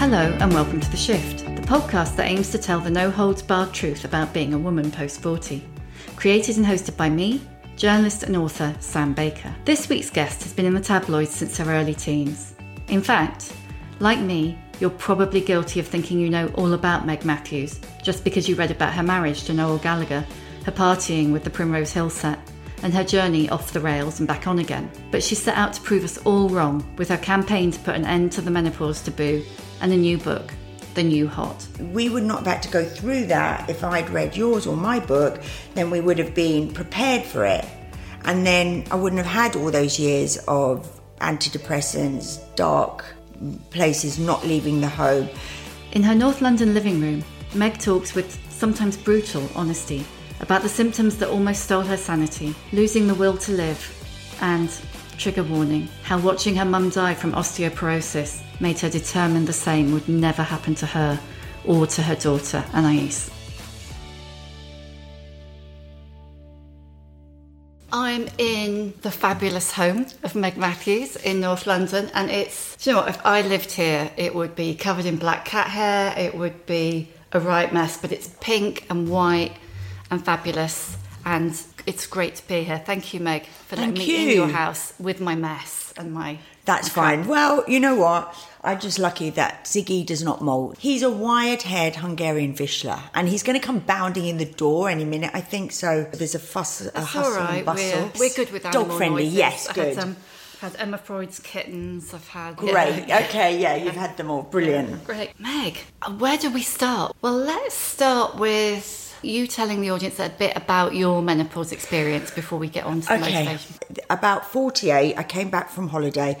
Hello, and welcome to The Shift, the podcast that aims to tell the no holds barred truth about being a woman post 40. Created and hosted by me, journalist and author Sam Baker. This week's guest has been in the tabloids since her early teens. In fact, like me, you're probably guilty of thinking you know all about Meg Mathews just because you read about her marriage to Noel Gallagher, her partying with the Primrose Hill set, and her journey off the rails and back on again. But she set out to prove us all wrong with her campaign to put an end to the menopause taboo and a new book, The New Hot. we would not have had to go through that if I'd read yours or my book, then we would have been prepared for it. And then I wouldn't have had all those years of antidepressants, dark places, not leaving the home. In her North London living room, Meg talks with sometimes brutal honesty about the symptoms that almost stole her sanity, losing the will to live, and, trigger warning, how watching her mum die from osteoporosis made her determined the same would never happen to her or to her daughter, Anais. I'm in the fabulous home of Meg Mathews in North London, and it's, do you know what, if I lived here, it would be covered in black cat hair, it would be a right mess, but it's pink and white and fabulous, and it's great to be here. Thank you, Meg, for letting Thank me in your house with my mess and my. That's fine. Well, you know what? I'm just lucky that Ziggy does not mould. He's a wired haired Hungarian Vizsla and he's going to come bounding in the door any minute, I think. So there's a fuss, a That's hustle right. and bustle. We're, we're good with animal Dog friendly, noises. yes, I've good. Had, um, I've had Emma Freud's kittens. I've had Great. Yeah. Okay, yeah, you've had them all. Brilliant. Great. Meg, where do we start? Well, let's start with you telling the audience a bit about your menopause experience before we get on to the Okay. motivation. About 48, I came back from holiday.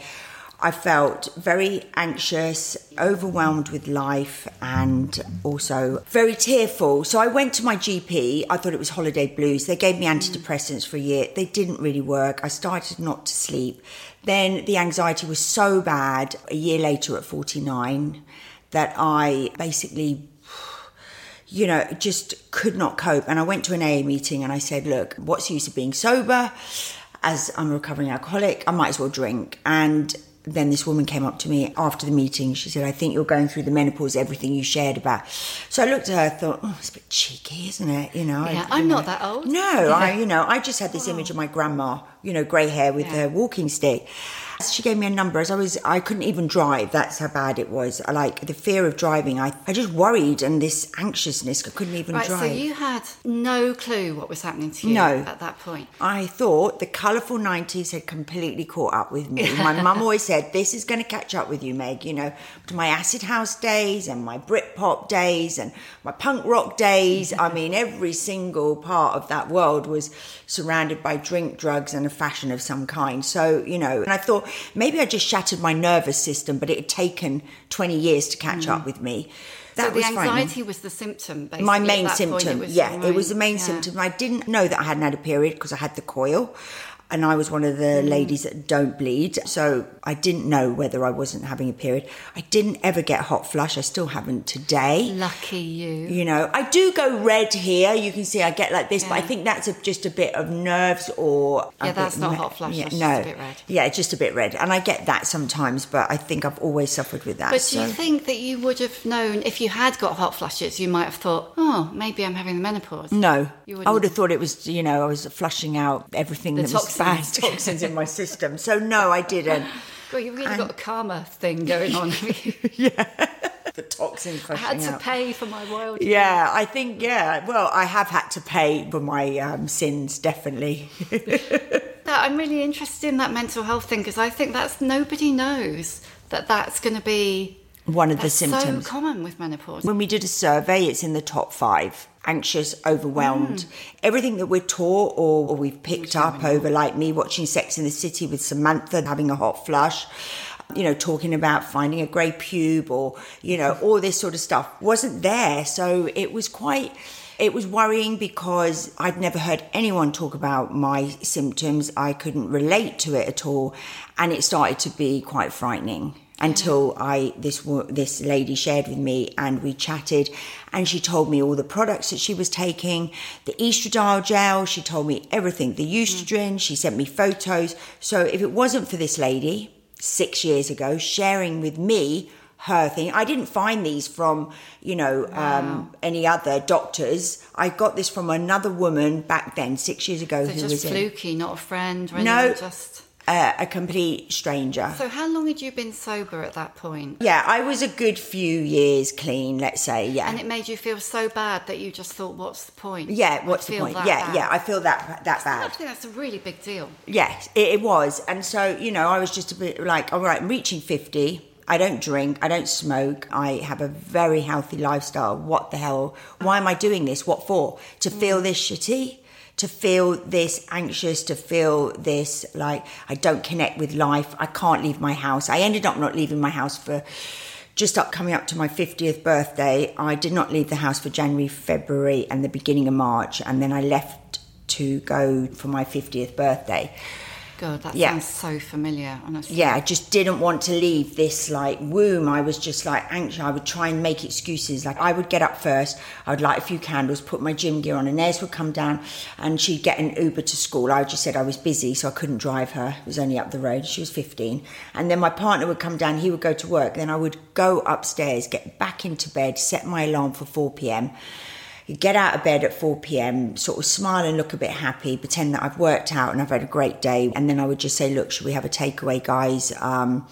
I felt very anxious, overwhelmed with life, and also very tearful. So I went to my GP. I thought it was holiday blues. They gave me antidepressants for a year. They didn't really work. I started not to sleep. Then the anxiety was so bad a year later at 49 that I basically you know, just could not cope. And I went to an AA meeting and I said, look, what's the use of being sober? As I'm a recovering alcoholic, I might as well drink. And then this woman came up to me after the meeting. She said, I think you're going through the menopause, everything you shared about. So I looked at her, I thought, oh, it's a bit cheeky, isn't it? You know, I- Yeah, I'm know. not that old. No, I, you know, I just had this image of my grandma, you know, grey hair with Yeah. her walking stick. She gave me a number as I was, I couldn't even drive. That's how bad it was. I Like the fear of driving, I, I just worried and this anxiousness, I couldn't even Right, drive. so you had no clue what was happening to you No. at that point. I thought the colourful 90s had completely caught up with me. My mum always said, This is going to catch up with you, Meg. You know, to my acid house days and my Britpop days and my punk rock days. I mean, every single part of that world was surrounded by drink, drugs, and a fashion of some kind. So, you know, and I thought maybe I just shattered my nervous system, but it had taken 20 years to catch up with me. That Mm. so the anxiety was the symptom, basically. my main that point. symptom. yeah, it was the main yeah. symptom. I didn't know that I hadn't had a period because I had the coil. And I was one of the Mm. ladies that don't bleed. So I didn't know whether I wasn't having a period. I didn't ever get hot flush. I still haven't today. Lucky you. You know, I do go red here. You can see I get like this, but I think that's a, just a bit of nerves or. Yeah, that's not me- hot flush, Yeah, no. just a bit red. Yeah, just a bit red. And I get that sometimes, but I think I've always suffered with that. But do you think that you would have known if you had got hot flushes, you might have thought, oh, maybe I'm having the menopause? No, I wouldn't? have thought it was, you know, I was flushing out everything The that was bad toxins. toxins in my system. So no, I didn't. Well, you've really And- got a karma thing going on. Yeah. The toxins I had to pay for my wild. Yeah, I think yeah. Well, I have had to pay for my um, sins, definitely. That I'm really interested in that mental health thing because I think that's nobody knows that that's going to be one of the That's symptoms. so common with menopause. When we did a survey, it's in the top five anxious, overwhelmed. Mm. Everything that we're taught or, or we've picked up over, like me watching Sex in the City with Samantha having a hot flush. You know, talking about finding a grey pube or, you know, all this sort of stuff wasn't there. So it was quite, it was worrying because I'd never heard anyone talk about my symptoms. I couldn't relate to it at all. And it started to be quite frightening until I this this lady shared with me and we chatted. And she told me all the products that she was taking the estradiol gel. She told me everything the estrogen. She sent me photos. So if it wasn't for this lady 6 years ago sharing with me her thing I didn't find these from you know um, any other doctors. I got this from another woman back then 6 years ago so who just was in, fluky, not a friend No. just... uh, a complete stranger So how long had you been sober at that point? Yeah, I was a good few years clean, let's say. Yeah. And it made you feel so bad that you just thought, what's the point? yeah, I what's the feel point? Yeah, bad. yeah, I feel that that bad. I think that's a really big deal. Yes, it, it was. And so, you know, I was just a bit like, all right, I'm reaching 50. I don't drink. I don't smoke. I have a very healthy lifestyle. What the hell? Why am I doing this? What for? To feel this shitty? To feel this anxious? To feel this like I don't connect with life? I can't leave my house. I ended up not leaving my house for just up coming up to my 50th birthday. I did not leave the house for January, February, and the beginning of March. And then I left to go for my 50th birthday. God, that Yeah. sounds so familiar, honestly. yeah, I just didn't want to leave this like womb. I was just like anxious. I would try and make excuses. Like I would get up first, I would light a few candles, put my gym gear on, and Nez would come down and she'd get an Uber to school. I just said I was busy, so I couldn't drive her. It was only up the road. She was 15. And then my partner would come down, he would go to work. Then I would go upstairs, get back into bed, set my alarm for 4 p.m get out of bed at 4 p.m., sort of smile and look a bit happy, pretend that I've worked out and I've had a great day. And then I would just say, Look, should we have a takeaway, guys? Um,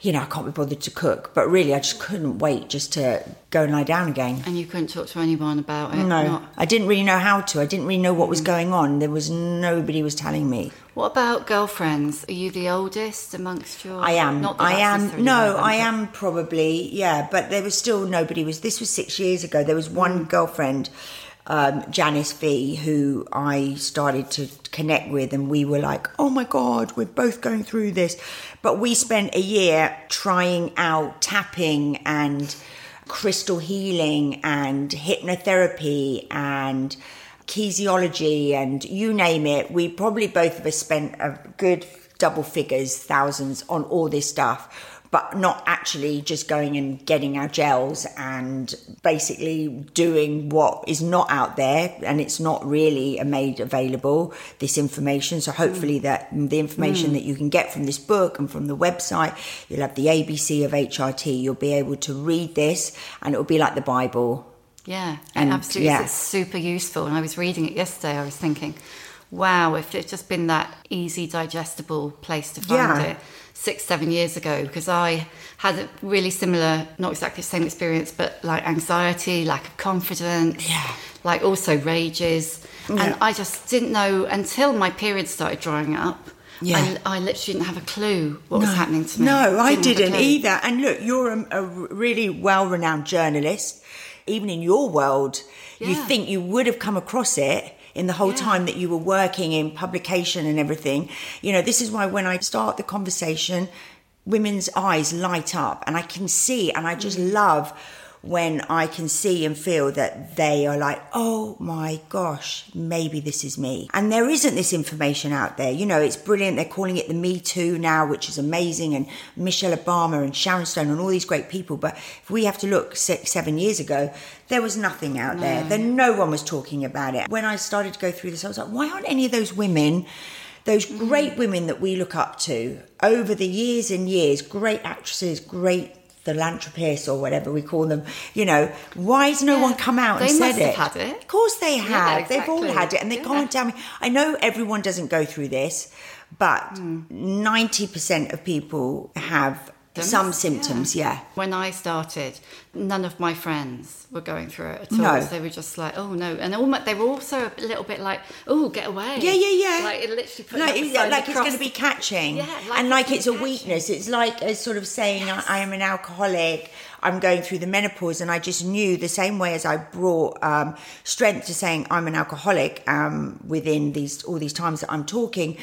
you know, I can't be bothered to cook. But really, I just couldn't wait just to go and lie down again. And you couldn't talk to anyone about it? No, Not- I didn't really know how to. I didn't really know what was going on. There was nobody was telling me. What about girlfriends? Are you the oldest amongst your? I am. Not I am. No, I am probably. Yeah, but there was still nobody. Was this was six years ago? There was one Mm. girlfriend, um, Janice V, who I started to connect with, and we were like, "Oh my god, we're both going through this." But we spent a year trying out tapping and crystal healing and hypnotherapy and kinesiology and you name it. We probably both of us spent a good double figures, thousands on all this stuff, but not actually just going and getting our gels and basically doing what is not out there and it's not really made available, this information. So hopefully mm. that the information mm. that you can get from this book and from the website, you'll have the ABC of HRT, you'll be able to read this and it'll be like the Bible. Yeah, And, absolutely, yeah. it's super useful. And I was reading it yesterday. I was thinking, wow, if it's just been that easy, digestible place to find Yeah. it six, seven years ago, because I had a really similar, not exactly the same experience, but like anxiety, lack of confidence, Yeah. like also rages, and I just didn't know until my period started drying up. Yeah. I, I literally didn't have a clue what was happening to me. No, I have a didn't either. And look, you're a, a really well renowned journalist. Even in your world, you think you would have come across it in the whole Yeah. time that you were working in publication and everything. You know, this is why when I start the conversation, women's eyes light up and I can see and I just Mm. love when I can see and feel that they are like, oh my gosh, maybe this is me. And there isn't this information out there. You know, it's brilliant. They're calling it the Me Too now, which is amazing. And Michelle Obama and Sharon Stone and all these great people. But if we have to look six, seven years ago, there was nothing out there. Then no one was talking about it. When I started to go through this, I was like, why aren't any of those women those great mm. women that we look up to over the years and years, great actresses, great philanthropists or whatever we call them, you know, why has no Yeah, one come out and said it? had it. Of course they have. They've all had it and they Yeah. can't tell me. I know everyone doesn't go through this, but Hmm. 90% of people have Some symptoms, yeah. When I started, none of my friends were going through it at all. No. So they were just like, oh no. And almost, they were also a little bit like, oh, get away. Yeah, yeah, yeah. Like it literally put like, like, yeah, like it's going to be catching, Yeah, like and like it's it's a weakness. It's like a sort of saying, I, I am an alcoholic. I'm going through the menopause, and I just knew the same way as I brought um, strength to saying I'm an alcoholic um, within these all these times that I'm talking.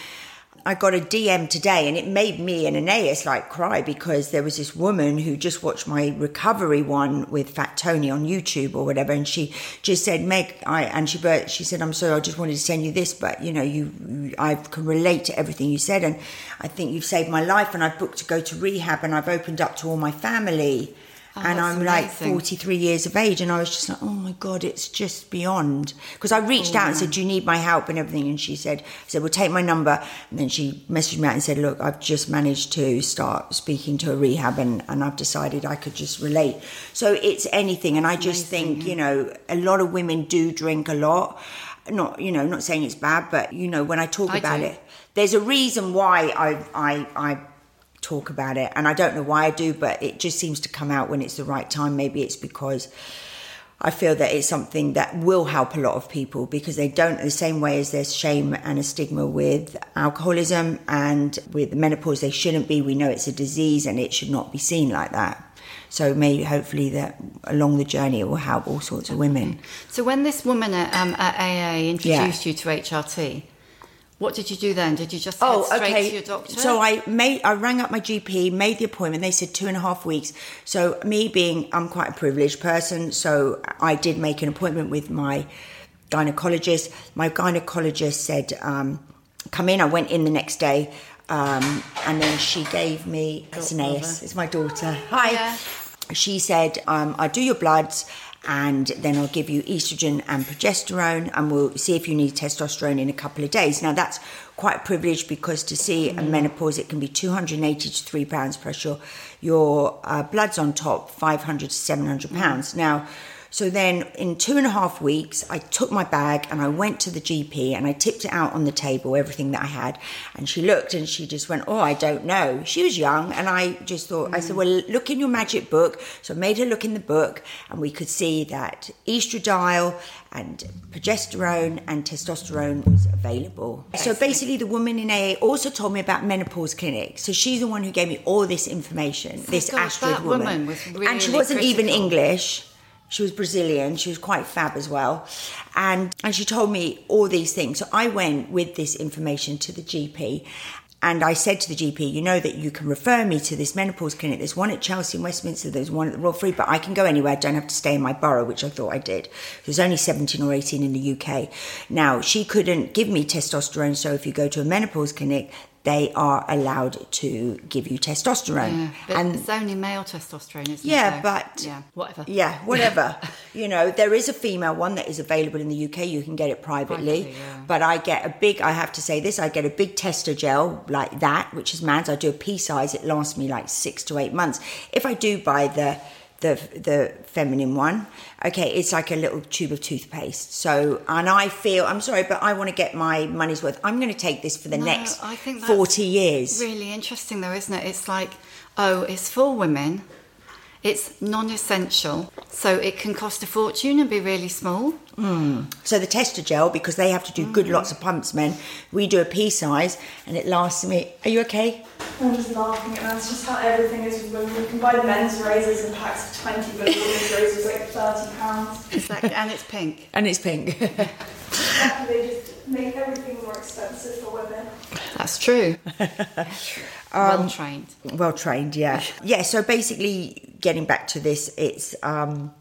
I got a DM today, and it made me and Anais like cry because there was this woman who just watched my recovery one with Fat Tony on YouTube or whatever, and she just said, "Meg," I and she but she said, "I'm sorry, I just wanted to send you this, but you know, you, I can relate to everything you said, and I think you've saved my life, and I've booked to go to rehab, and I've opened up to all my family." Oh, and Oh, that's I'm like 43 years of age, and I was just like, oh my god, it's just beyond. Because I reached out and said, oh. do you need my help and everything? And she said, I said, well, take my number. And then she messaged me out and said, look, I've just managed to start speaking to a rehab, and, and I've decided I could just relate. So it's anything, and I just think, you know, a lot of women do drink a lot. Not, you know, not saying it's bad, but you know, when I talk I about do. it, there's a reason why I, I, I talk about it. And i don't know why i do but it just seems to come out when it's the right time. Maybe it's because i feel that it's something that will help a lot of people because they don't the same way as there's shame and a stigma with alcoholism and with menopause they shouldn't be. We know it's a disease and it should not be seen like that. So maybe hopefully that along the journey it will help all sorts of women. So when this woman at, um, at AA introduced you to HRT, what did you do then? Did you just head straight to your doctor? Oh, So I made, I rang up my GP, made the appointment. They said two and a half weeks. So me being, I'm quite a privileged person, so I did make an appointment with my gynecologist. My gynecologist said, um, "Come in." I went in the next day, um, and then she gave me it's Anais. It's my daughter. Hi. Yeah. She said, um, "I do your bloods." And then I'll give you estrogen and progesterone, and we'll see if you need testosterone in a couple of days. Now that's quite privileged because to see a menopause, it can be 280 to three pounds plus your your uh, bloods on top, 500 to 700 pounds. Now, so then in two and a half weeks, I took my bag and I went to the GP and I tipped it out on the table, everything that I had. And she looked and she just went, Oh, I don't know. She was young. And I just thought, I said, mm. Well, look in your magic book. So I made her look in the book and we could see that estradiol and progesterone and testosterone was available. So basically, the woman in AA also told me about menopause clinics. So she's the one who gave me all this information. this God, Astrid woman, woman was and she wasn't even. English. She was Brazilian. She was quite fab as well, and and she told me all these things. So I went with this information to the GP, and I said to the GP, you know that you can refer me to this menopause clinic. There's one at Chelsea in Westminster. There's one at the Royal Free, but I can go anywhere. I don't have to stay in my borough, which I thought I did. There's only 17 or 18 in the UK. Now she couldn't give me testosterone, so if you go to a menopause clinic. They are allowed to give you testosterone, Yeah, and it's only male testosterone, isn't yeah, it? though? but yeah, whatever. Yeah, whatever. you know, there is a female one that is available in the UK. You can get it privately. Privately, yeah. But I get a big. I have to say this. I get a big Testogel like that, which is man's. I do a pea size. It lasts me like six to eight months. If I do buy the the the feminine one, okay, it's like a little tube of toothpaste. So, and I feel I'm sorry, but I want to get my money's worth. I'm going to take this for the No, next I think forty years. Really interesting, though, isn't it? It's like, oh, it's for women. It's non-essential, so it can cost a fortune and be really small. Hmm. So the Testogel, because they have to do good lots of pumps, men. We do a pea size, and it lasts me. Are you okay? I'm just laughing at that's just how everything is with women. You can buy men's razors in packs of 20, but women's razors like 30 pounds. Exactly, and it's pink. And it's pink. Exactly, they just make everything more expensive for women. That's true. well um, trained. well trained, yeah. Yeah. So basically, getting back to this, it's um,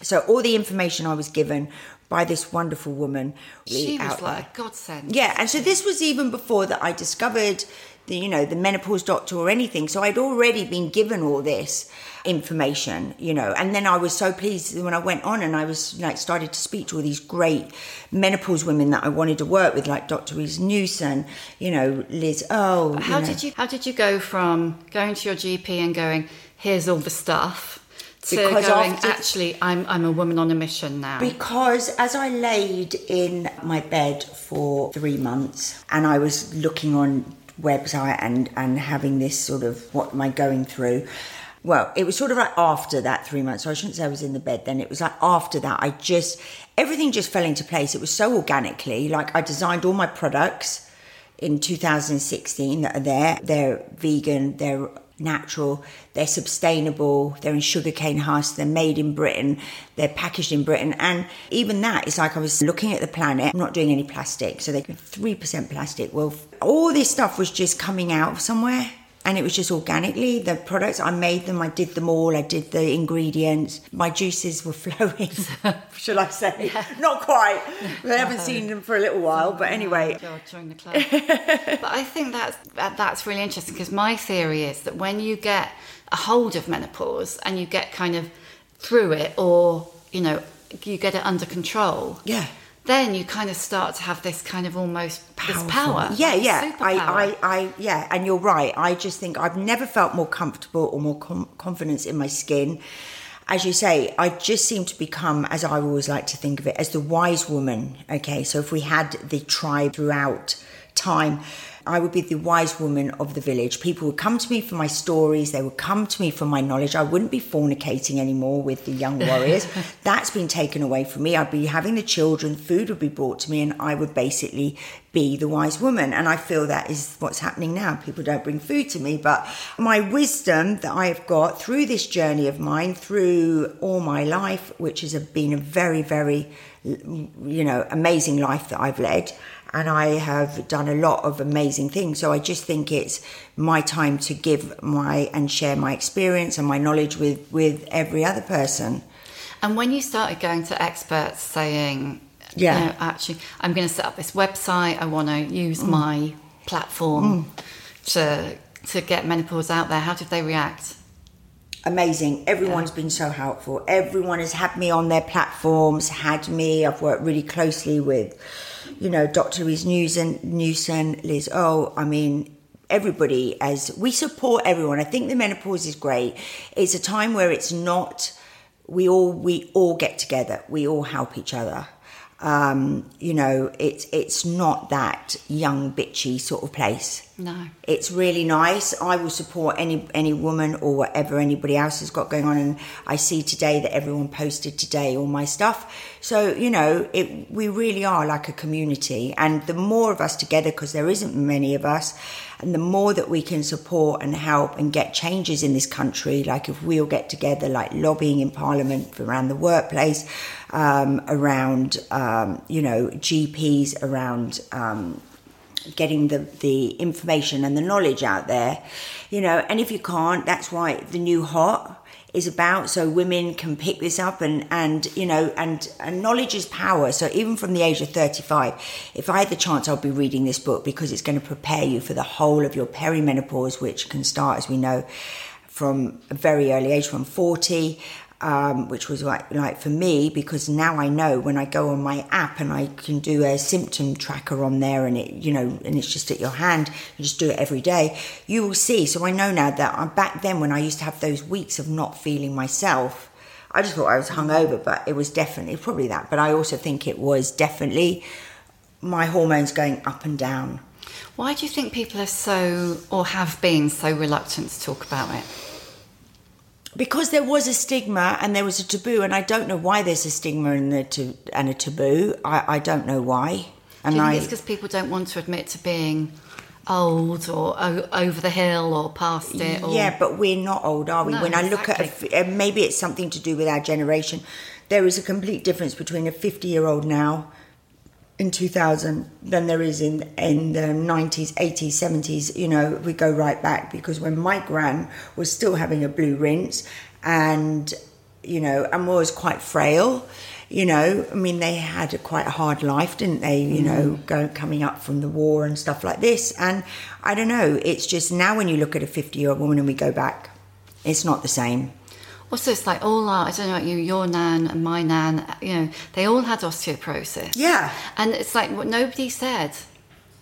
so all the information I was given by this wonderful woman. She was like there. a godsend. Yeah, and so this was even before that I discovered the you know the menopause doctor or anything. So I'd already been given all this information, you know, and then I was so pleased when I went on and I was like started to speak to all these great menopause women that I wanted to work with, like Dr. Reese Newson, you know, Liz Oh. How did you How did you go from going to your GP and going, "Here's all the stuff," to Because going, after- "Actually, I'm I'm a woman on a mission now." Because as I laid in my bed for three months and I was looking on website and and having this sort of what am I going through. Well, it was sort of like after that three months. So I shouldn't say I was in the bed then. It was like after that, I just everything just fell into place. It was so organically. Like I designed all my products in 2016 that are there. They're vegan. They're natural, they're sustainable, they're in sugarcane husk, they're made in Britain, they're packaged in Britain. And even that, it's like I was looking at the planet, I'm not doing any plastic, so they're 3% plastic. Well, all this stuff was just coming out of somewhere and it was just organically the products i made them i did them all i did the ingredients. My juices were flowing shall i say? Yeah. not quite. I haven't seen them for a little while but oh, anyway. Join the club but i think that's that's really interesting because my theory is that when you get a hold of menopause and you get kind of through it or you know you get it under control yeah then you kind of start to have this kind of almost Powerful. this power. Yeah, yeah. I, I, I, yeah, and you're right. I just think I've never felt more comfortable or more com- confidence in my skin. As you say, I just seem to become, as I always like to think of it, as the wise woman. Okay, so if we had the tribe throughout time, I would be the wise woman of the village. People would come to me for my stories, they would come to me for my knowledge. I wouldn't be fornicating anymore with the young warriors. That's been taken away from me. I'd be having the children, food would be brought to me, and I would basically be the wise woman. And I feel that is what's happening now. People don't bring food to me, but my wisdom that I have got through this journey of mine, through all my life, which has been a very, very, you know, amazing life that I've led and I have done a lot of amazing things. So I just think it's my time to give my and share my experience and my knowledge with with every other person. And when you started going to experts saying, yeah, you know, actually, I'm going to set up this website. I want to use mm. my platform mm. to to get menopause out there. How did they react? amazing. Everyone's yeah. been so helpful. Everyone has had me on their platforms, had me. I've worked really closely with you know, Dr. Louise Newson, Newson, Liz Oh, I mean, everybody as we support everyone. I think the menopause is great. It's a time where it's not we all we all get together. We all help each other. Um, you know, it's it's not that young bitchy sort of place. No, it's really nice. I will support any any woman or whatever anybody else has got going on. And I see today that everyone posted today all my stuff. So you know, it we really are like a community. And the more of us together, because there isn't many of us, and the more that we can support and help and get changes in this country, like if we all get together, like lobbying in Parliament around the workplace um, around um, you know GPs around um, getting the the information and the knowledge out there you know and if you can't that's why the new hot is about so women can pick this up and and you know and, and knowledge is power. So even from the age of 35 if i had the chance i'd be reading this book because it's going to prepare you for the whole of your perimenopause which can start as we know from a very early age from 40 um, which was like, like for me because now I know when I go on my app and I can do a symptom tracker on there and it you know and it's just at your hand you just do it every day you will see. So I know now that I'm back then when I used to have those weeks of not feeling myself I just thought I was hungover but it was definitely probably that but I also think it was definitely my hormones going up and down. Why do you think people are so or have been so reluctant to talk about it because there was a stigma and there was a taboo, and I don't know why there's a stigma and a, and a taboo. I, I don't know why. And Do you think I, it's because people don't want to admit to being old or o- over the hill or past it? Or... Yeah, but we're not old, are we? No, when I look at, a, uh, maybe it's something to do with our generation. There is a complete difference between a 50 year old now in 2000 than there is in in the 90s 80s 70s you know we go right back because when my gran was still having a blue rinse and you know and was quite frail you know i mean they had a quite a hard life didn't they? You mm. know go, coming up from the war and stuff like this. And i don't know it's just now when you look at a 50 year old woman and we go back it's not the same also it's like all our, I don't know about you, your nan and my nan, you know, they all had osteoporosis. Yeah. And it's like what nobody said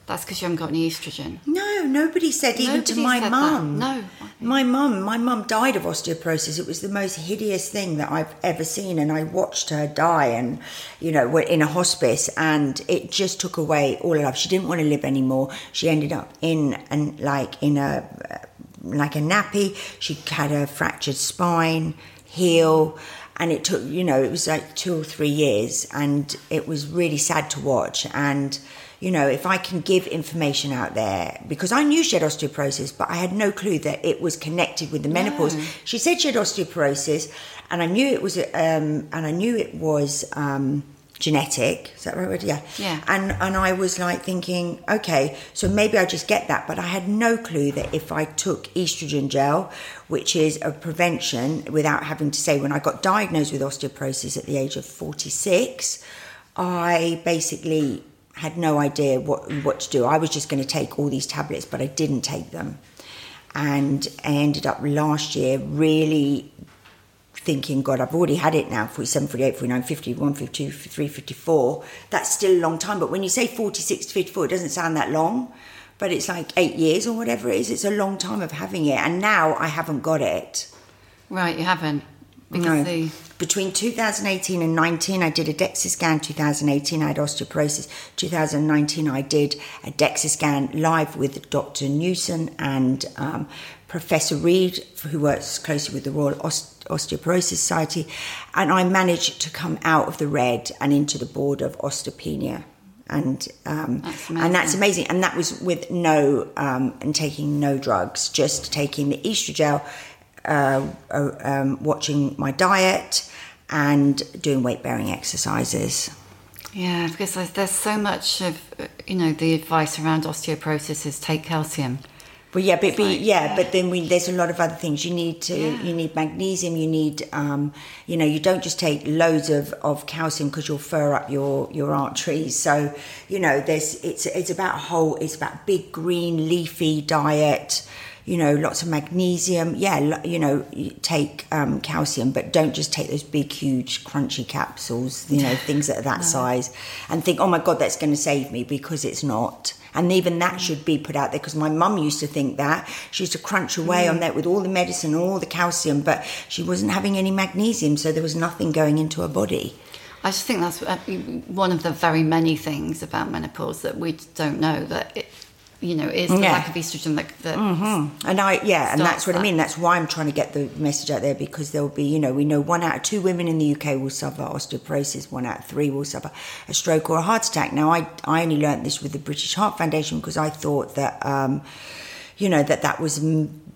That's because you haven't got any estrogen. No, nobody said even to Nobody my said that. mum. No. My mum, my mum died of osteoporosis. It was the most hideous thing that I've ever seen, and I watched her die, and you know, we're in a hospice, and it just took away all her life. She didn't want to live anymore. She ended up in and like in a like a nappy. She had a fractured spine, heel, and it took you know it was like two or three years, and it was really sad to watch. And you know, if I can give information out there, because I knew she had osteoporosis, but I had no clue that it was connected with the menopause. She said she had osteoporosis, and I knew it was, um, and I knew it was um, genetic. Is that right? Yeah. Yeah. And and I was like thinking, okay, so maybe I just get that, but I had no clue that if I took estrogen gel, which is a prevention, without having to say, when I got diagnosed with osteoporosis at the age of forty six, I basically had no idea what what to do. I was just going to take all these tablets, but I didn't take them, and I ended up last year really thinking, God, I've already had it now 47, 48, 49, 50, 1, 52, 53, 54. That's still a long time. But when you say 46 to 54, it doesn't sound that long, but it's like eight years or whatever it is. It's a long time of having it. And now I haven't got it. Right, you haven't. Because No. the Between 2018 and 19, I did a DEXA scan. 2018, I had osteoporosis. 2019, I did a DEXA scan live with Dr. Newson and um, Professor Reed, who works closely with the Royal Oste- Osteoporosis Society. And I managed to come out of the red and into the board of osteopenia. And um, That's and that's amazing. And that was with no um, and taking no drugs, just taking the estrogen uh, uh, um, watching my diet and doing weight bearing exercises. yeah, because there's, there's so much of you know the advice around osteoporosis is take calcium. But yeah, but, but like- yeah, but then we, there's a lot of other things you need to. Yeah. You need magnesium. You need, um, you know, you don't just take loads of, of calcium because you'll fur up your your arteries. So, you know, there's it's it's about whole. It's about big green leafy diet. You know, lots of magnesium. Yeah, you know, take um, calcium, but don't just take those big, huge, crunchy capsules. You know, things that are that size, and think, oh my god, that's going to save me because it's not. And even that should be put out there because my mum used to think that. She used to crunch away on that with all the medicine and all the calcium, but she wasn't having any magnesium, so there was nothing going into her body. I just think that's uh, one of the very many things about menopause that we don't know that it, you know, is the Yeah. lack of estrogen that, that And I, yeah, and that's what I mean. That's why I'm trying to get the message out there because there will be, you know, we know one out of two women in the UK will suffer osteoporosis, one out of three will suffer a stroke or a heart attack. Now, I, I only learnt this with the British Heart Foundation because I thought that, um, you know, that that was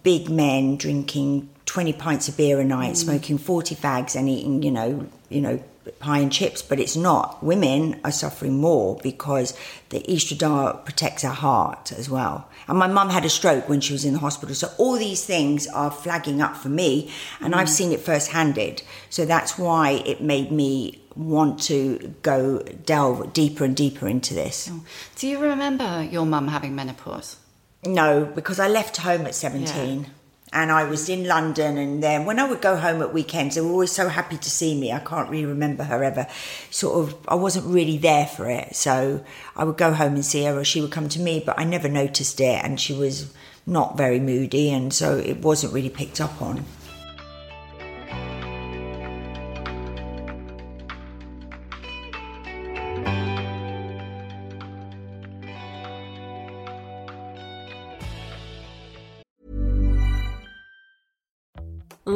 big men drinking 20 pints of beer a night, smoking 40 fags and eating, you know, you know, pie and chips, but it's not. Women are suffering more because the estradiol protects our heart as well. And my mum had a stroke when she was in the hospital. So all these things are flagging up for me and I've mm. seen it first-handed. So that's why it made me want to go delve deeper and deeper into this. Oh. Do you remember your mum having menopause? No, because I left home at 17 and I was in London. And then when I would go home at weekends, they were always so happy to see me. I can't really remember her ever sort of, I wasn't really there for it. So I would go home and see her, or she would come to me, but I never noticed it. And she was not very moody. And so it wasn't really picked up on.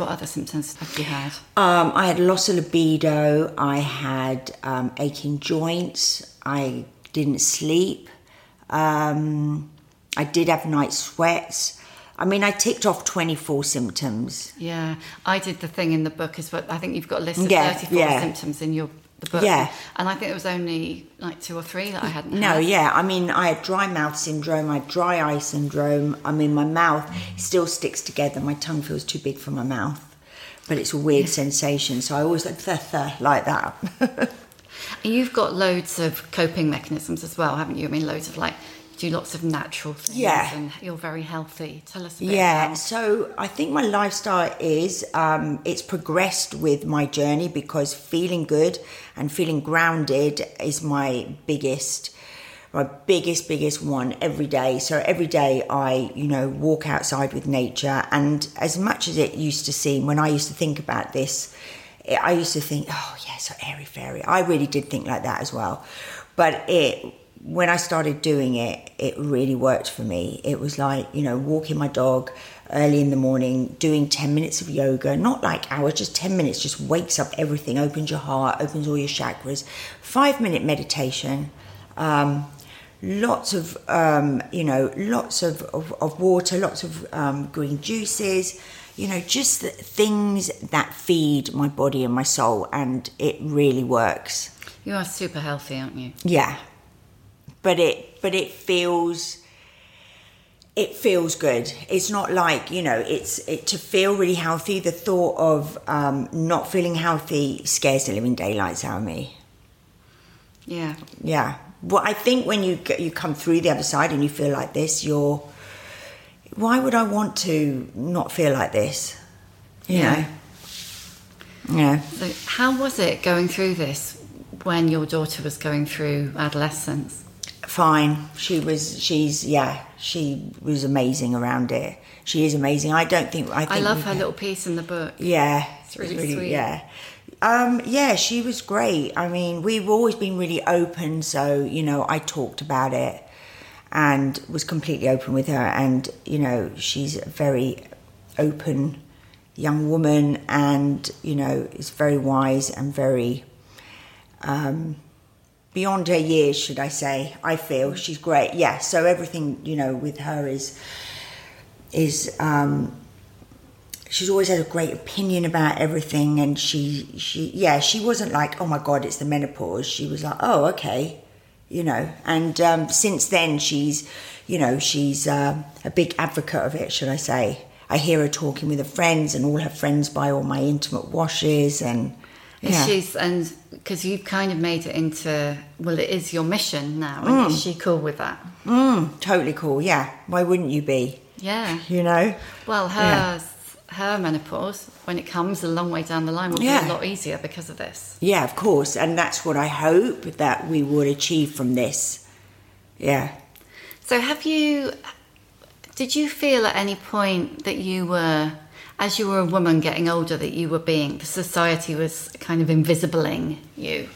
What other symptoms have you had? Um, I had loss of libido. I had um, aching joints. I didn't sleep. Um, I did have night sweats. I mean, I ticked off 24 symptoms. Yeah, I did the thing in the book as well. I think you've got a list of Yeah, 34 yeah. symptoms in your the book. Yeah. And I think there was only like two or three that I hadn't No, had. yeah. I mean, I had dry mouth syndrome. I had dry eye syndrome. I mean, my mouth still sticks together. My tongue feels too big for my mouth. But it's a weird sensation. So I always like, th- th- like that. You've got loads of coping mechanisms as well, haven't you? I mean, loads of like, do lots of natural things. Yeah. And you're very healthy. Tell us a bit Yeah, about so I think my lifestyle is um, it's progressed with my journey because feeling good and feeling grounded is my biggest, my biggest, biggest one every day. So every day I, you know, walk outside with nature, and as much as it used to seem when I used to think about this, I used to think, oh yeah, so airy fairy. I really did think like that as well, but it when I started doing it, it really worked for me. It was like, you know, walking my dog early in the morning, doing 10 minutes of yoga, not like hours, just 10 minutes, just wakes up everything, opens your heart, opens all your chakras. Five minute meditation, um, lots of, um, you know, lots of, of, of water, lots of um, green juices, you know, just the things that feed my body and my soul, and it really works. You are super healthy, aren't you? Yeah, but it but it feels it feels good. It's not like you know. It's it to feel really healthy. The thought of um, not feeling healthy scares the living daylights out of me. Yeah. Yeah. Well, I think when you get, you come through the other side and you feel like this, you're. Why would I want to not feel like this? You Yeah. know. Yeah. So, how was it going through this when your daughter was going through adolescence? Fine. She was. She's. Yeah. She was amazing around it. She is amazing. I don't think. I, think I love her little piece in the book. Yeah, It's really sweet. Yeah, um, yeah, she was great. I mean, we've always been really open, so you know, I talked about it and was completely open with her, and you know, she's a very open young woman, and you know, is very wise and very um, beyond her years, should I say? I feel she's great. Yeah, so everything you know with her is is um, she's always had a great opinion about everything and she she yeah she wasn't like oh my god it's the menopause she was like oh okay you know and um, since then she's you know she's um, a big advocate of it should i say i hear her talking with her friends and all her friends buy all my intimate washes and And yeah. and because you've kind of made it into well, it is your mission now, and Mm. is she cool with that? totally cool yeah why wouldn't you be Yeah. you know Well, her Yeah. her menopause when it comes a long way down the line will Yeah. be a lot easier because of this. yeah of course and that's what i hope that we would achieve from this yeah So, have you? Did you feel at any point that you were, as you were a woman getting older, that you were being the society was kind of invisibling you?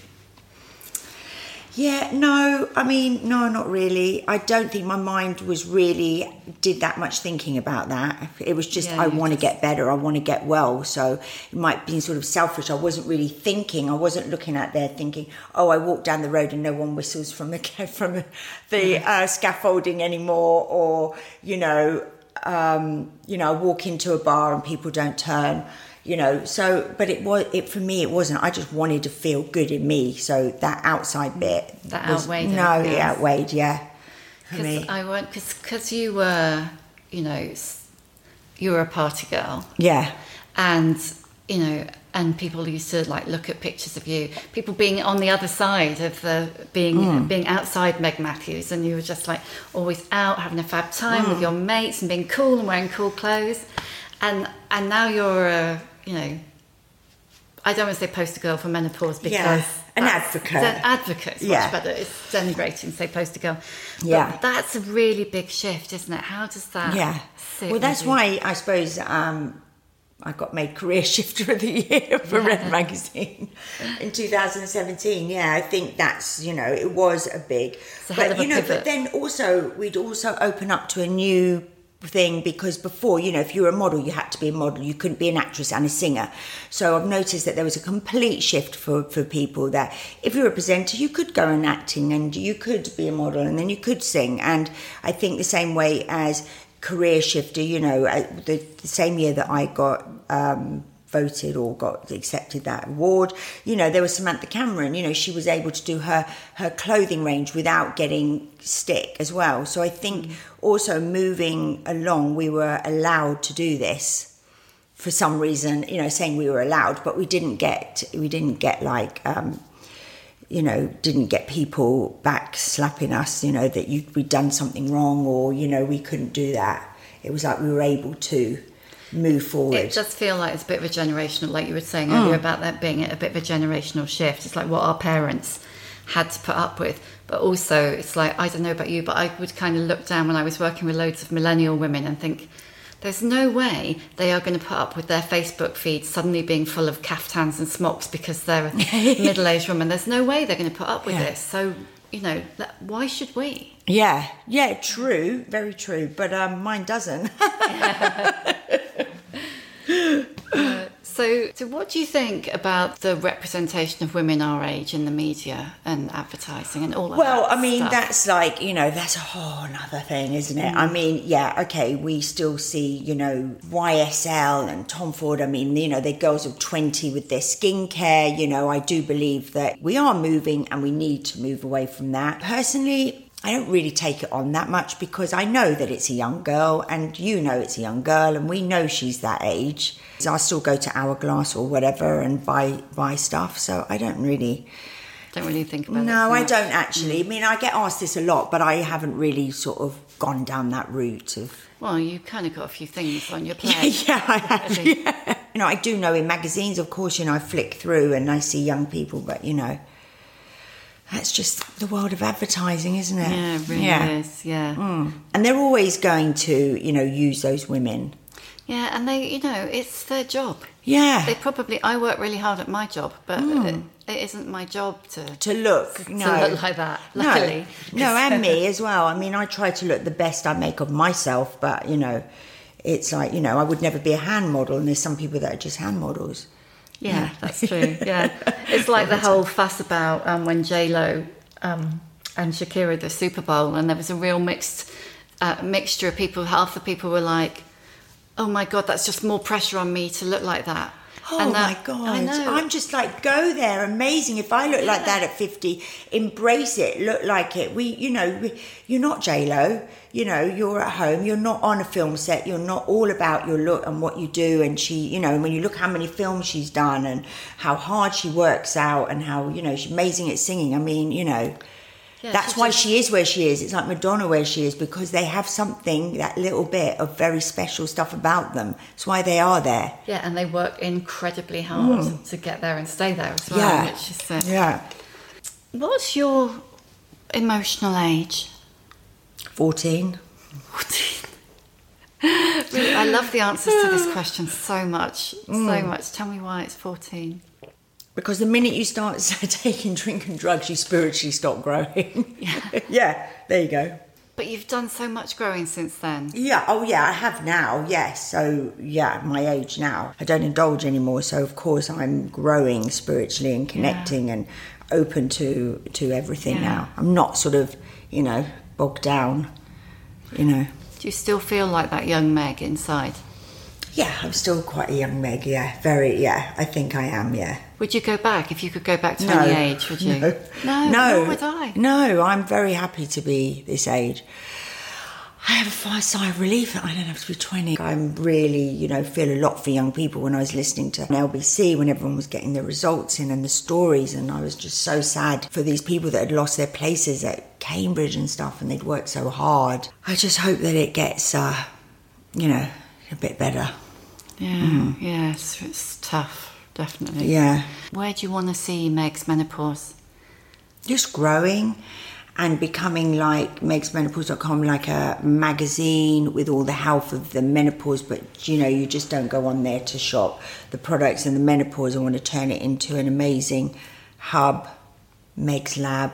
Yeah, no, I mean, no, not really. I don't think my mind was really did that much thinking about that. It was just, Yeah, I want to get better, I want to get well. So it might be sort of selfish. I wasn't really thinking. I wasn't looking out there thinking, oh, I walk down the road and no one whistles from the from the uh, scaffolding anymore, or you know, um, you know, I walk into a bar and people don't turn. You know, so but it was it for me. It wasn't. I just wanted to feel good in me. So that outside bit That was- outweighed No, everything it outweighed. Yeah. Because I went because because you were, you know, you were a party girl, yeah, and you know, and people used to like look at pictures of you, people being on the other side of the being Hmm. being outside Meg Mathews, and you were just like always out having a fab time Hmm. with your mates and being cool and wearing cool clothes, and and now you're a you know. I don't want to say poster girl for menopause because Yeah, an advocate. An advocate Yeah. much better. It's denigrating to say poster girl. But Yeah. that's a really big shift, isn't it? How does that? Yeah. Well, that's you? why I suppose um, I got made career shifter of the year for Red Magazine in 2017. Yeah, I think that's you know it was a big. A but you know, pivot. but then also we'd also open up to a new thing because before you know if you were a model you had to be a model you couldn't be an actress and a singer so i've noticed that there was a complete shift for for people that if you were a presenter you could go in acting and you could be a model and then you could sing and i think the same way as career shifter you know uh, the, the same year that i got um voted or got accepted that award. You know, there was Samantha Cameron, you know, she was able to do her her clothing range without getting stick as well. So I think also moving along we were allowed to do this for some reason, you know, saying we were allowed, but we didn't get we didn't get like um you know, didn't get people back slapping us, you know, that you, we'd done something wrong or, you know, we couldn't do that. It was like we were able to move forward. It does feel like it's a bit of a generational, like you were saying Mm. earlier about that being a bit of a generational shift. It's like what our parents had to put up with. But also, it's like, I don't know about you, but I would kind of look down when I was working with loads of millennial women and think, there's no way they are going to put up with their Facebook feed suddenly being full of caftans and smocks because they're a middle aged woman. There's no way they're going to put up with Yeah. this. So, you know, why should we? Yeah, yeah, true, very true. But um, mine doesn't. So, so what do you think about the representation of women our age in the media and advertising and all of well, that I mean, stuff? that's like you know, that's a whole other thing, isn't it? I mm. mean, yeah, okay, we still see you know YSL and Tom Ford. I mean, you know, they're girls of twenty with their skincare. You know, I do believe that we are moving and we need to move away from that. Personally. I don't really take it on that much because I know that it's a young girl and you know it's a young girl and we know she's that age. So I still go to Hourglass or whatever and buy buy stuff. So I don't really Don't really think about it. no, I don't actually. I mean, I get asked this a lot, but I haven't really sort of gone down that route of. Well, you've kind of got a few things on your plate. Yeah, I have. Yeah. You know, I do know in magazines, of course, you know, I flick through and I see young people, but you know, that's just the world of advertising, isn't it? Yeah, it really yeah. is. Yeah. Mm. And they're always going to, you know, use those women. Yeah, and they, you know, it's their job. Yeah. They probably, I work really hard at my job, but it, it isn't my job to, to look, to look like that, luckily. No, no, and me as well. I mean, I try to look the best I make of myself, but you know, it's like you know, I would never be a hand model, and there's some people that are just hand models. Yeah, that's true. Yeah, it's like the whole fuss about um, when J Lo um, and Shakira did the Super Bowl, and there was a real mixed uh, mixture of people. Half the people were like, "Oh my god, that's just more pressure on me to look like that." Oh And my god! I know. I'm just like, go there, amazing. If I look like that at 50, embrace it, look like it. We, you know, we, you're not J Lo. You know, you're at home. You're not on a film set. You're not all about your look and what you do. And she, you know, when you look how many films she's done and how hard she works out and how you know she's amazing at singing. I mean, you know. Yeah, That's why she is where she is. It's like Madonna where she is because they have something, that little bit of very special stuff about them. It's why they are there. Yeah, and they work incredibly hard to get there and stay there as well. yeah. Which is, uh, yeah. What's your emotional age? 14. Really, I love the answers to this question so much, so much. Tell me why it's 14. Because the minute you start taking drink and drugs, you spiritually stop growing. Yeah. yeah, there you go. But you've done so much growing since then. Yeah, oh yeah, I have now, yes. So, yeah, my age now. I don't indulge anymore, so of course I'm growing spiritually and connecting and open to to everything Yeah. now. I'm not sort of, you know, bogged down, you know. Do you still feel like that young Meg inside? Yeah, I'm still quite a young Meg, yeah. Very, yeah, I think I am, yeah. Would you go back if you could go back to any age? Would you? No. no, no, would I. No, I'm very happy to be this age. I have a sigh of relief. I don't have to be 20. I'm really, you know, feel a lot for young people when I was listening to LBC when everyone was getting their results in and the stories. And I was just so sad for these people that had lost their places at Cambridge and stuff and they'd worked so hard. I just hope that it gets, uh, you know, a bit better. Yeah, mm. yeah, it's, it's tough, definitely. Yeah. Where do you want to see Meg's menopause? just growing and becoming like megsmenopause.com like a magazine with all the health of the menopause but you know you just don't go on there to shop the products and the menopause i want to turn it into an amazing hub Meg's Lab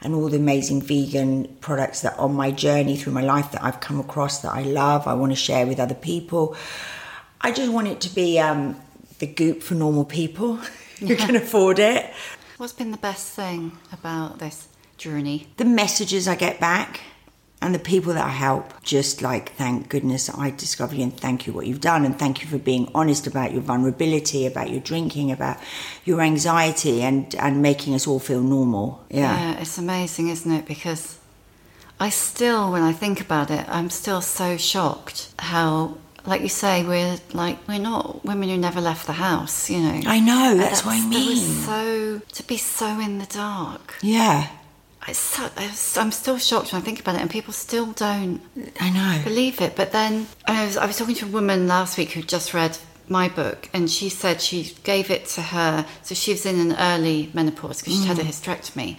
and all the amazing vegan products that on my journey through my life that I've come across that I love, I want to share with other people. I just want it to be um, the goop for normal people who can afford it. What's been the best thing about this journey? The messages I get back and the people that I help, just like, thank goodness I discovered you and thank you what you've done and thank you for being honest about your vulnerability, about your drinking, about your anxiety and, and making us all feel normal. Yeah. Yeah, it's amazing, isn't it? Because I still, when I think about it, I'm still so shocked how, like you say, we're like we're not women who never left the house. You know. I know, that's what I mean. was so to be so in the dark. Yeah, so, I'm still shocked when I think about it, and people still don't I know. believe it. But then I was, I was talking to a woman last week who just read my book, and she said she gave it to her. So she was in an early menopause because she'd had a mm. hysterectomy.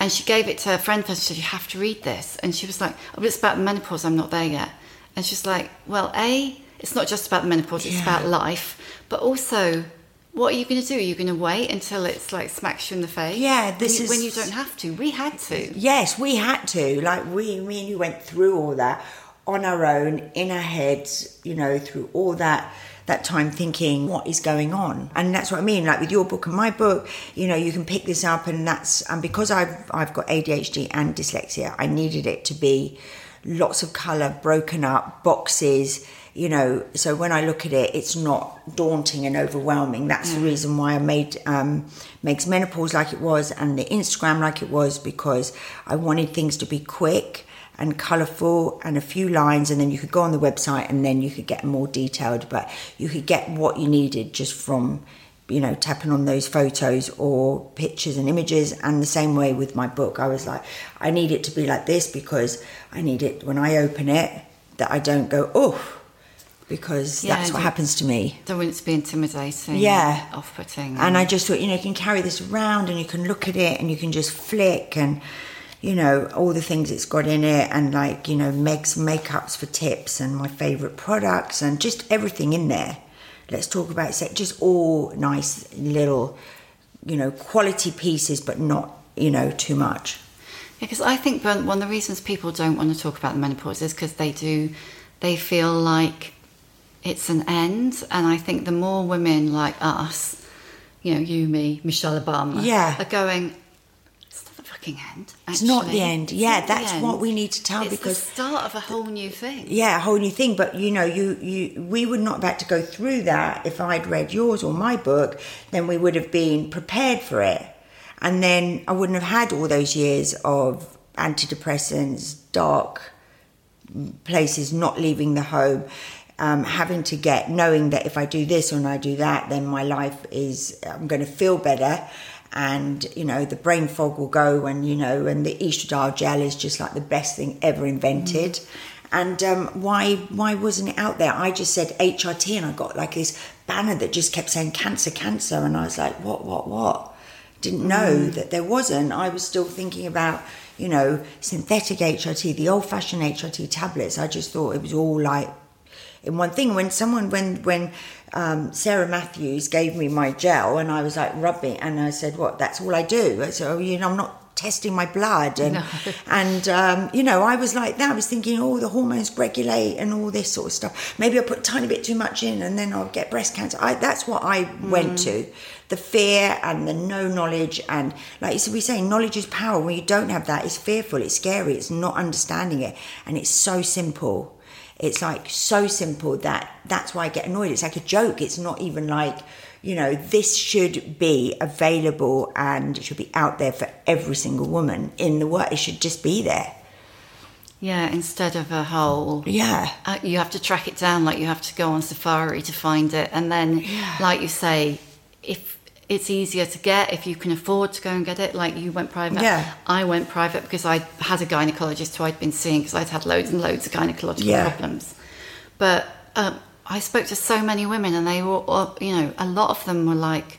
And she gave it to her friend first. She said, You have to read this. And she was like, Oh, but it's about menopause. I'm not there yet. And she's like, Well, A, it's not just about the menopause, it's Yeah. about life. But also, what are you going to do? Are you going to wait until it's like smacks you in the face? Yeah, this when is- when you don't have to. We had to. Yes, we had to. Like we, me and you went through all that on our own, in our heads. You know, through all that that time thinking what is going on, and that's what I mean. Like with your book and my book, you know, you can pick this up, and that's and because I've I've got ADHD and dyslexia, I needed it to be lots of color, broken up boxes. You know, so when I look at it, it's not daunting and overwhelming. That's the reason why I made um, Meg's menopause like it was and the Instagram like it was because I wanted things to be quick and colourful and a few lines, and then you could go on the website and then you could get more detailed. But you could get what you needed just from you know tapping on those photos or pictures and images and the same way with my book i was like i need it to be like this because i need it when i open it that i don't go oh because Yeah, that's what happens to me Don't want it to be intimidating. Yeah. Off putting. and I just thought, you know, you can carry this around and you can look at it and you can just flick and, you know, all the things it's got in it and like, you know, Meg's makeups for tips and my favourite products and just everything in there. Let's talk about sex, just all nice little, you know, quality pieces, but not, you know, too much. Because I think one of the reasons people don't want to talk about the menopause is because they do, they feel like it's an end. And I think the more women like us, you know, you, me, Michelle Obama, Yeah. are going, it's not the fucking end. It's not the end. Yeah, that's end. what we need to tell it's because- the start of a whole new thing. yeah, a whole new thing. But you know, you you we would not have had to go through that if I'd read yours or my book. Then we would have been prepared for it, and then I wouldn't have had all those years of antidepressants, dark places, not leaving the home. Um, having to get knowing that if I do this or I do that, then my life is I'm going to feel better, and you know the brain fog will go, and you know, and the estradiol gel is just like the best thing ever invented. And um, why why wasn't it out there? I just said HRT, and I got like this banner that just kept saying cancer, cancer, and I was like, what, what, what? Didn't know that there wasn't. I was still thinking about you know synthetic HRT, the old fashioned HRT tablets. I just thought it was all like in one thing. When someone, when when um, Sarah Matthews gave me my gel, and I was like rubbing, and I said, "What? That's all I do." So you know, I'm not testing my blood, and and um, you know, I was like that. I was thinking, oh, the hormones regulate and all this sort of stuff. Maybe I put a tiny bit too much in, and then I'll get breast cancer. I, that's what I went to. The fear and the no knowledge, and like you said, we say, knowledge is power. When you don't have that, it's fearful, it's scary, it's not understanding it, and it's so simple it's like so simple that that's why I get annoyed. It's like a joke. It's not even like, you know, this should be available and it should be out there for every single woman in the world. It should just be there. Yeah, instead of a whole. Yeah. Uh, you have to track it down, like you have to go on safari to find it. And then, like you say, if it's easier to get, if you can afford to go and get it, like you went private. Yeah. I went private because I had a gynecologist who I'd been seeing because I'd had loads and loads of gynecological Yeah. problems. But um, I spoke to so many women, and they were, you know, a lot of them were like,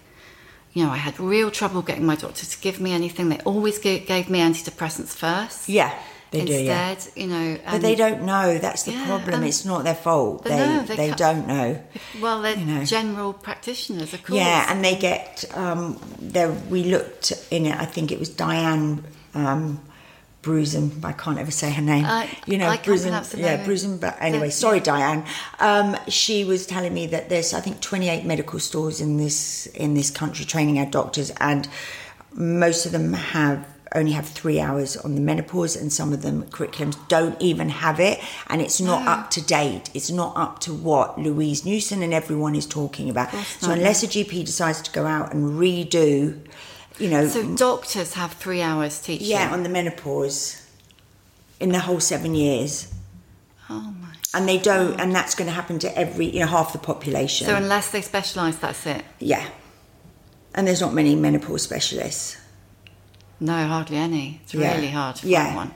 you know, I had real trouble getting my doctor to give me anything. They always gave, gave me antidepressants first. Yeah, they do, yeah. You know, But they don't know. That's the Yeah, problem. It's not their fault. They no, they, they don't know. Well, they're you know. general practitioners, of course. Yeah, and they get. Um, there, we looked in it. I think it was Diane um, Brusen. I can't ever say her name. Uh, you know, I Brusen. Yeah. Brusen. But anyway, Yeah. sorry, Diane. Um, she was telling me that there's, I think, 28 medical stores in this in this country training our doctors, and most of them have only have three hours on the menopause and some of them curriculums don't even have it. And it's not up to date. It's not up to what louise newson and everyone is talking about. So unless a gp decides to go out and redo you know So doctors have three hours teaching. yeah on the menopause in the whole seven years. Oh my. and they don't and that's going to happen to every you know half the population. So unless they specialise, that's it. yeah. And there's not many menopause specialists No, hardly any. It's Yeah. really hard to find one.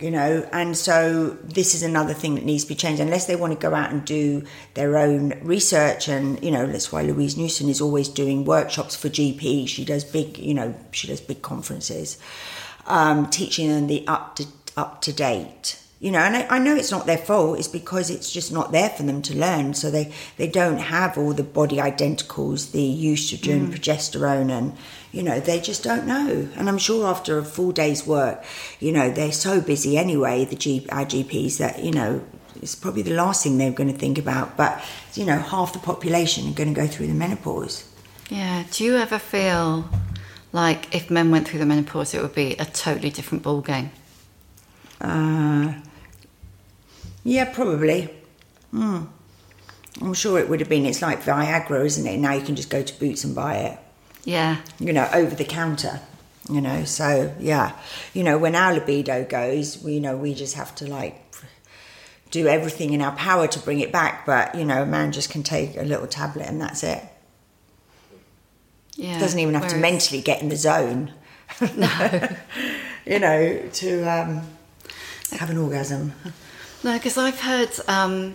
you know and so this is another thing that needs to be changed unless they want to go out and do their own research and you know that's why louise newson is always doing workshops for gp she does big you know she does big conferences um, teaching them the up to up to date you know and I, I know it's not their fault it's because it's just not there for them to learn so they they don't have all the body identicals the estrogen progesterone and you know they just don't know and i'm sure after a full day's work you know they're so busy anyway the G, our gps that you know it's probably the last thing they're going to think about but you know half the population are going to go through the menopause Yeah. Do you ever feel like if men went through the menopause, it would be a totally different ball game? Uh, yeah, probably. Hmm. I'm sure it would have been. It's like Viagra, isn't it? Now you can just go to Boots and buy it, Yeah. you know, over the counter. You know, so yeah, you know, when our libido goes, we you know we just have to like do everything in our power to bring it back. But you know, a man just can take a little tablet and that's it. Yeah. Doesn't even have to mentally get in the zone. No. you know, to um, have an orgasm. No, because I've heard um,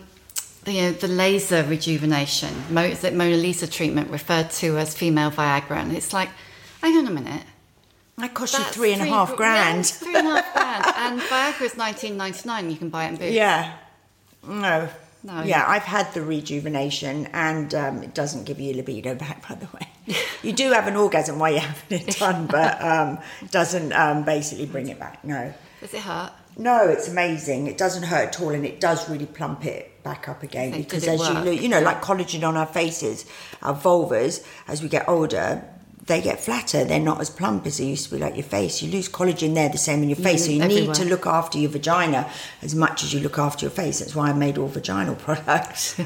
the, you know, the laser rejuvenation, Mo- that Mona Lisa treatment referred to as female Viagra, and it's like, hang on a minute. That cost you that's three and a half gr- grand. three and a half grand, and Viagra is nineteen ninety nine. You can buy it in Boots. Yeah. No. No. Yeah, I've had the rejuvenation and um, it doesn't give you libido back, by the way. You do have an orgasm while you're having it done, but um, doesn't um, basically bring it back. No. Does it hurt? No, it's amazing. It doesn't hurt at all, and it does really plump it back up again. Did because as you work? lo- you know, like collagen on our faces, our vulvas, as we get older, they get flatter. They're not as plump as they used to be, like your face. You lose collagen there, the same in your face. so you need to look after your vagina as much as you look after your face. That's why I made all vaginal products.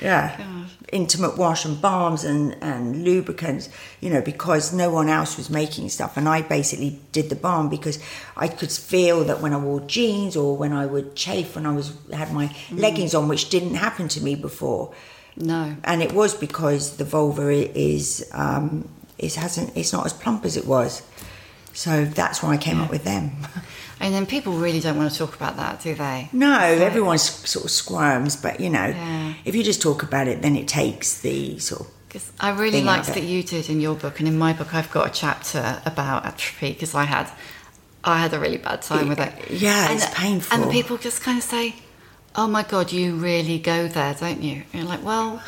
Yeah, intimate wash and balms and, and lubricants. You know, because no one else was making stuff, and I basically did the balm because I could feel that when I wore jeans or when I would chafe when I was had my leggings on, which didn't happen to me before No. and it was because the vulva is um, is hasn't it's not as plump as it was. So that's why I came up with them. And then people really don't want to talk about that, do they? No, everyone sort of squirms, but you know, Yeah. if you just talk about it, then it takes the sort of Because I really liked that you did in your book, and in my book, I've got a chapter about atrophy because I had, I had a really bad time with it. Yeah, and, it's painful. And people just kind of say, "Oh my God, you really go there, don't you?" And you're like, "Well,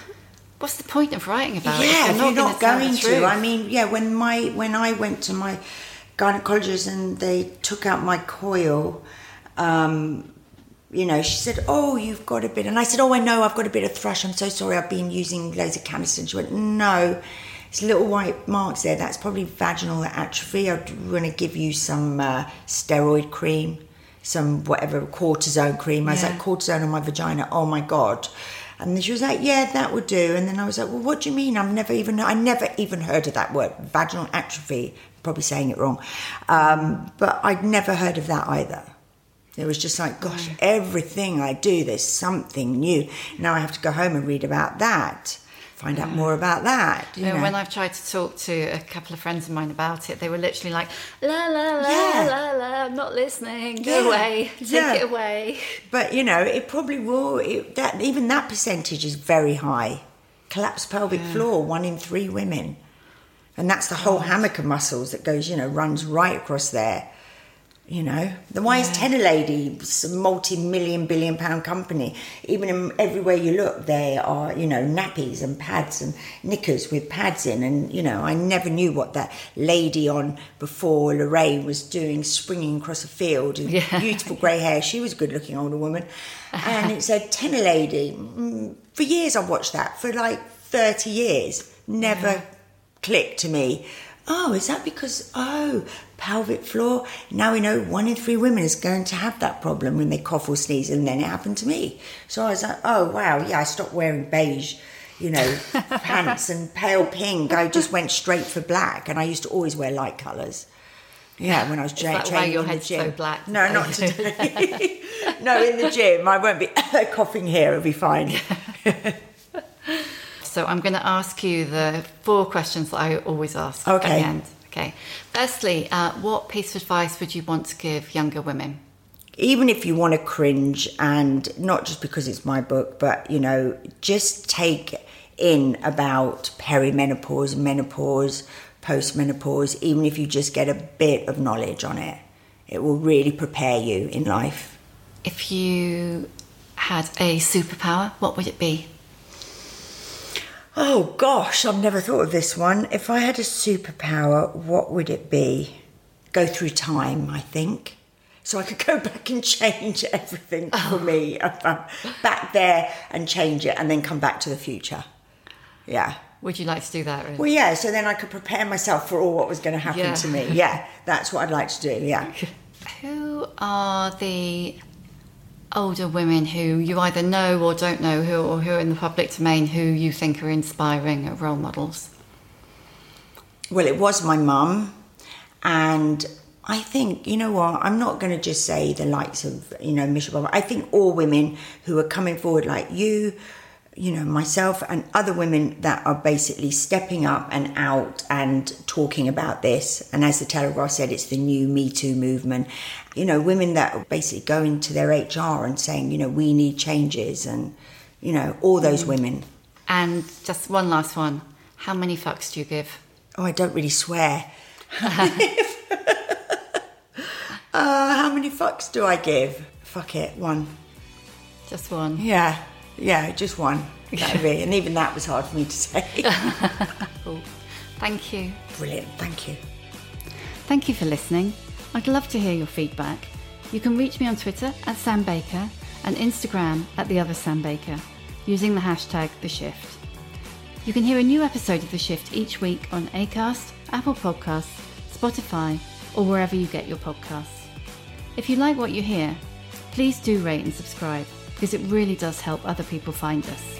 what's the point of writing about it? yeah, if you're gonna not going to. I mean, yeah, when my when I went to my gynecologist and they took out my coil, um, you know, she said, "Oh, you've got a bit," and I said, "Oh, I know, I've got a bit of thrush. I'm so sorry. I've been using loads of Canesten." And she went, "No." It's little white marks there. That's probably vaginal atrophy. I'm going to give you some uh, steroid cream, some whatever cortisone cream. I was Yeah. like, cortisone on my vagina. Oh my god! And she was like, "Yeah, that would do." And then I was like, "Well, what do you mean? I've never even I never even heard of that word, vaginal atrophy. Probably saying it wrong, um, but I'd never heard of that either. It was just like, gosh, everything I do, there's something new. Now I have to go home and read about that, find out more about that. You know. when I've tried to talk to a couple of friends of mine about it, they were literally like, la la la Yeah. la la, I'm not listening. Go Yeah. away. Take Yeah. it away. But you know, it probably will. It, that even that percentage is very high. Collapsed pelvic floor, one in three women, and that's the whole hammock of muscles that goes, you know, runs right across there. You know, the why is TENA Lady a multi-million billion pound company? Even in, everywhere you look, there are you know nappies and pads and knickers with pads in, and you know I never knew what that lady on before Lorraine was doing, springing across a field, with Yeah. beautiful grey hair. She was a good-looking older woman, and it said TENA Lady. Mm, For years, I've watched that for like thirty years. Never clicked to me. Oh, is that because oh pelvic floor? Now we know one in three women is going to have that problem when they cough or sneeze, and then it happened to me. So I was like, oh wow, yeah. I stopped wearing beige, you know, pants and pale pink. I just went straight for black, and I used to always wear light colours. Yeah, when I was tra- training your in the gym. so black No, not today. no, in the gym, I won't be coughing here. It'll be fine. So I'm going to ask you the four questions that I always ask at Okay. the end. Okay. Firstly, uh, what piece of advice would you want to give younger women? even if you want to cringe and not just because it's my book but you know just take in about perimenopause menopause postmenopause even if you just get a bit of knowledge on it it will really prepare you in life If you had a superpower, what would it be? Oh gosh i've never thought of this one if i had a superpower what would it be go through time i think so I could go back and change everything for me oh. back there and change it and then come back to the future. Yeah. Would you like to do that? Ruth? Well, yeah, so then I could prepare myself for all what was going to happen Yeah. to me. Yeah, that's what I'd like to do. Yeah. Who are the older women who you either know or don't know, who or who are in the public domain, who you think are inspiring role models? Well, it was my mum, and I think you know what? I'm not going to just say the likes of you know Michelle Obama. I think all women who are coming forward, like you, you know myself, and other women that are basically stepping up and out and talking about this. And as the Telegraph said, it's the new Me Too movement. You know, women that are basically going to their HR and saying, you know, we need changes, and you know, all those women. And just one last one. How many fucks do you give? Oh, I don't really swear. uh, how many fucks do I give? Fuck it, one. Just one. Yeah, yeah, just one. That'd be, and even that was hard for me to say. Cool. Thank you. Brilliant, thank you. Thank you for listening. I'd love to hear your feedback. You can reach me on Twitter at Sam Baker and Instagram at the other Sam Baker using the hashtag The Shift. You can hear a new episode of The Shift each week on Acast, Apple Podcasts, Spotify, or wherever you get your podcasts. If you like what you hear, please do rate and subscribe because it really does help other people find us.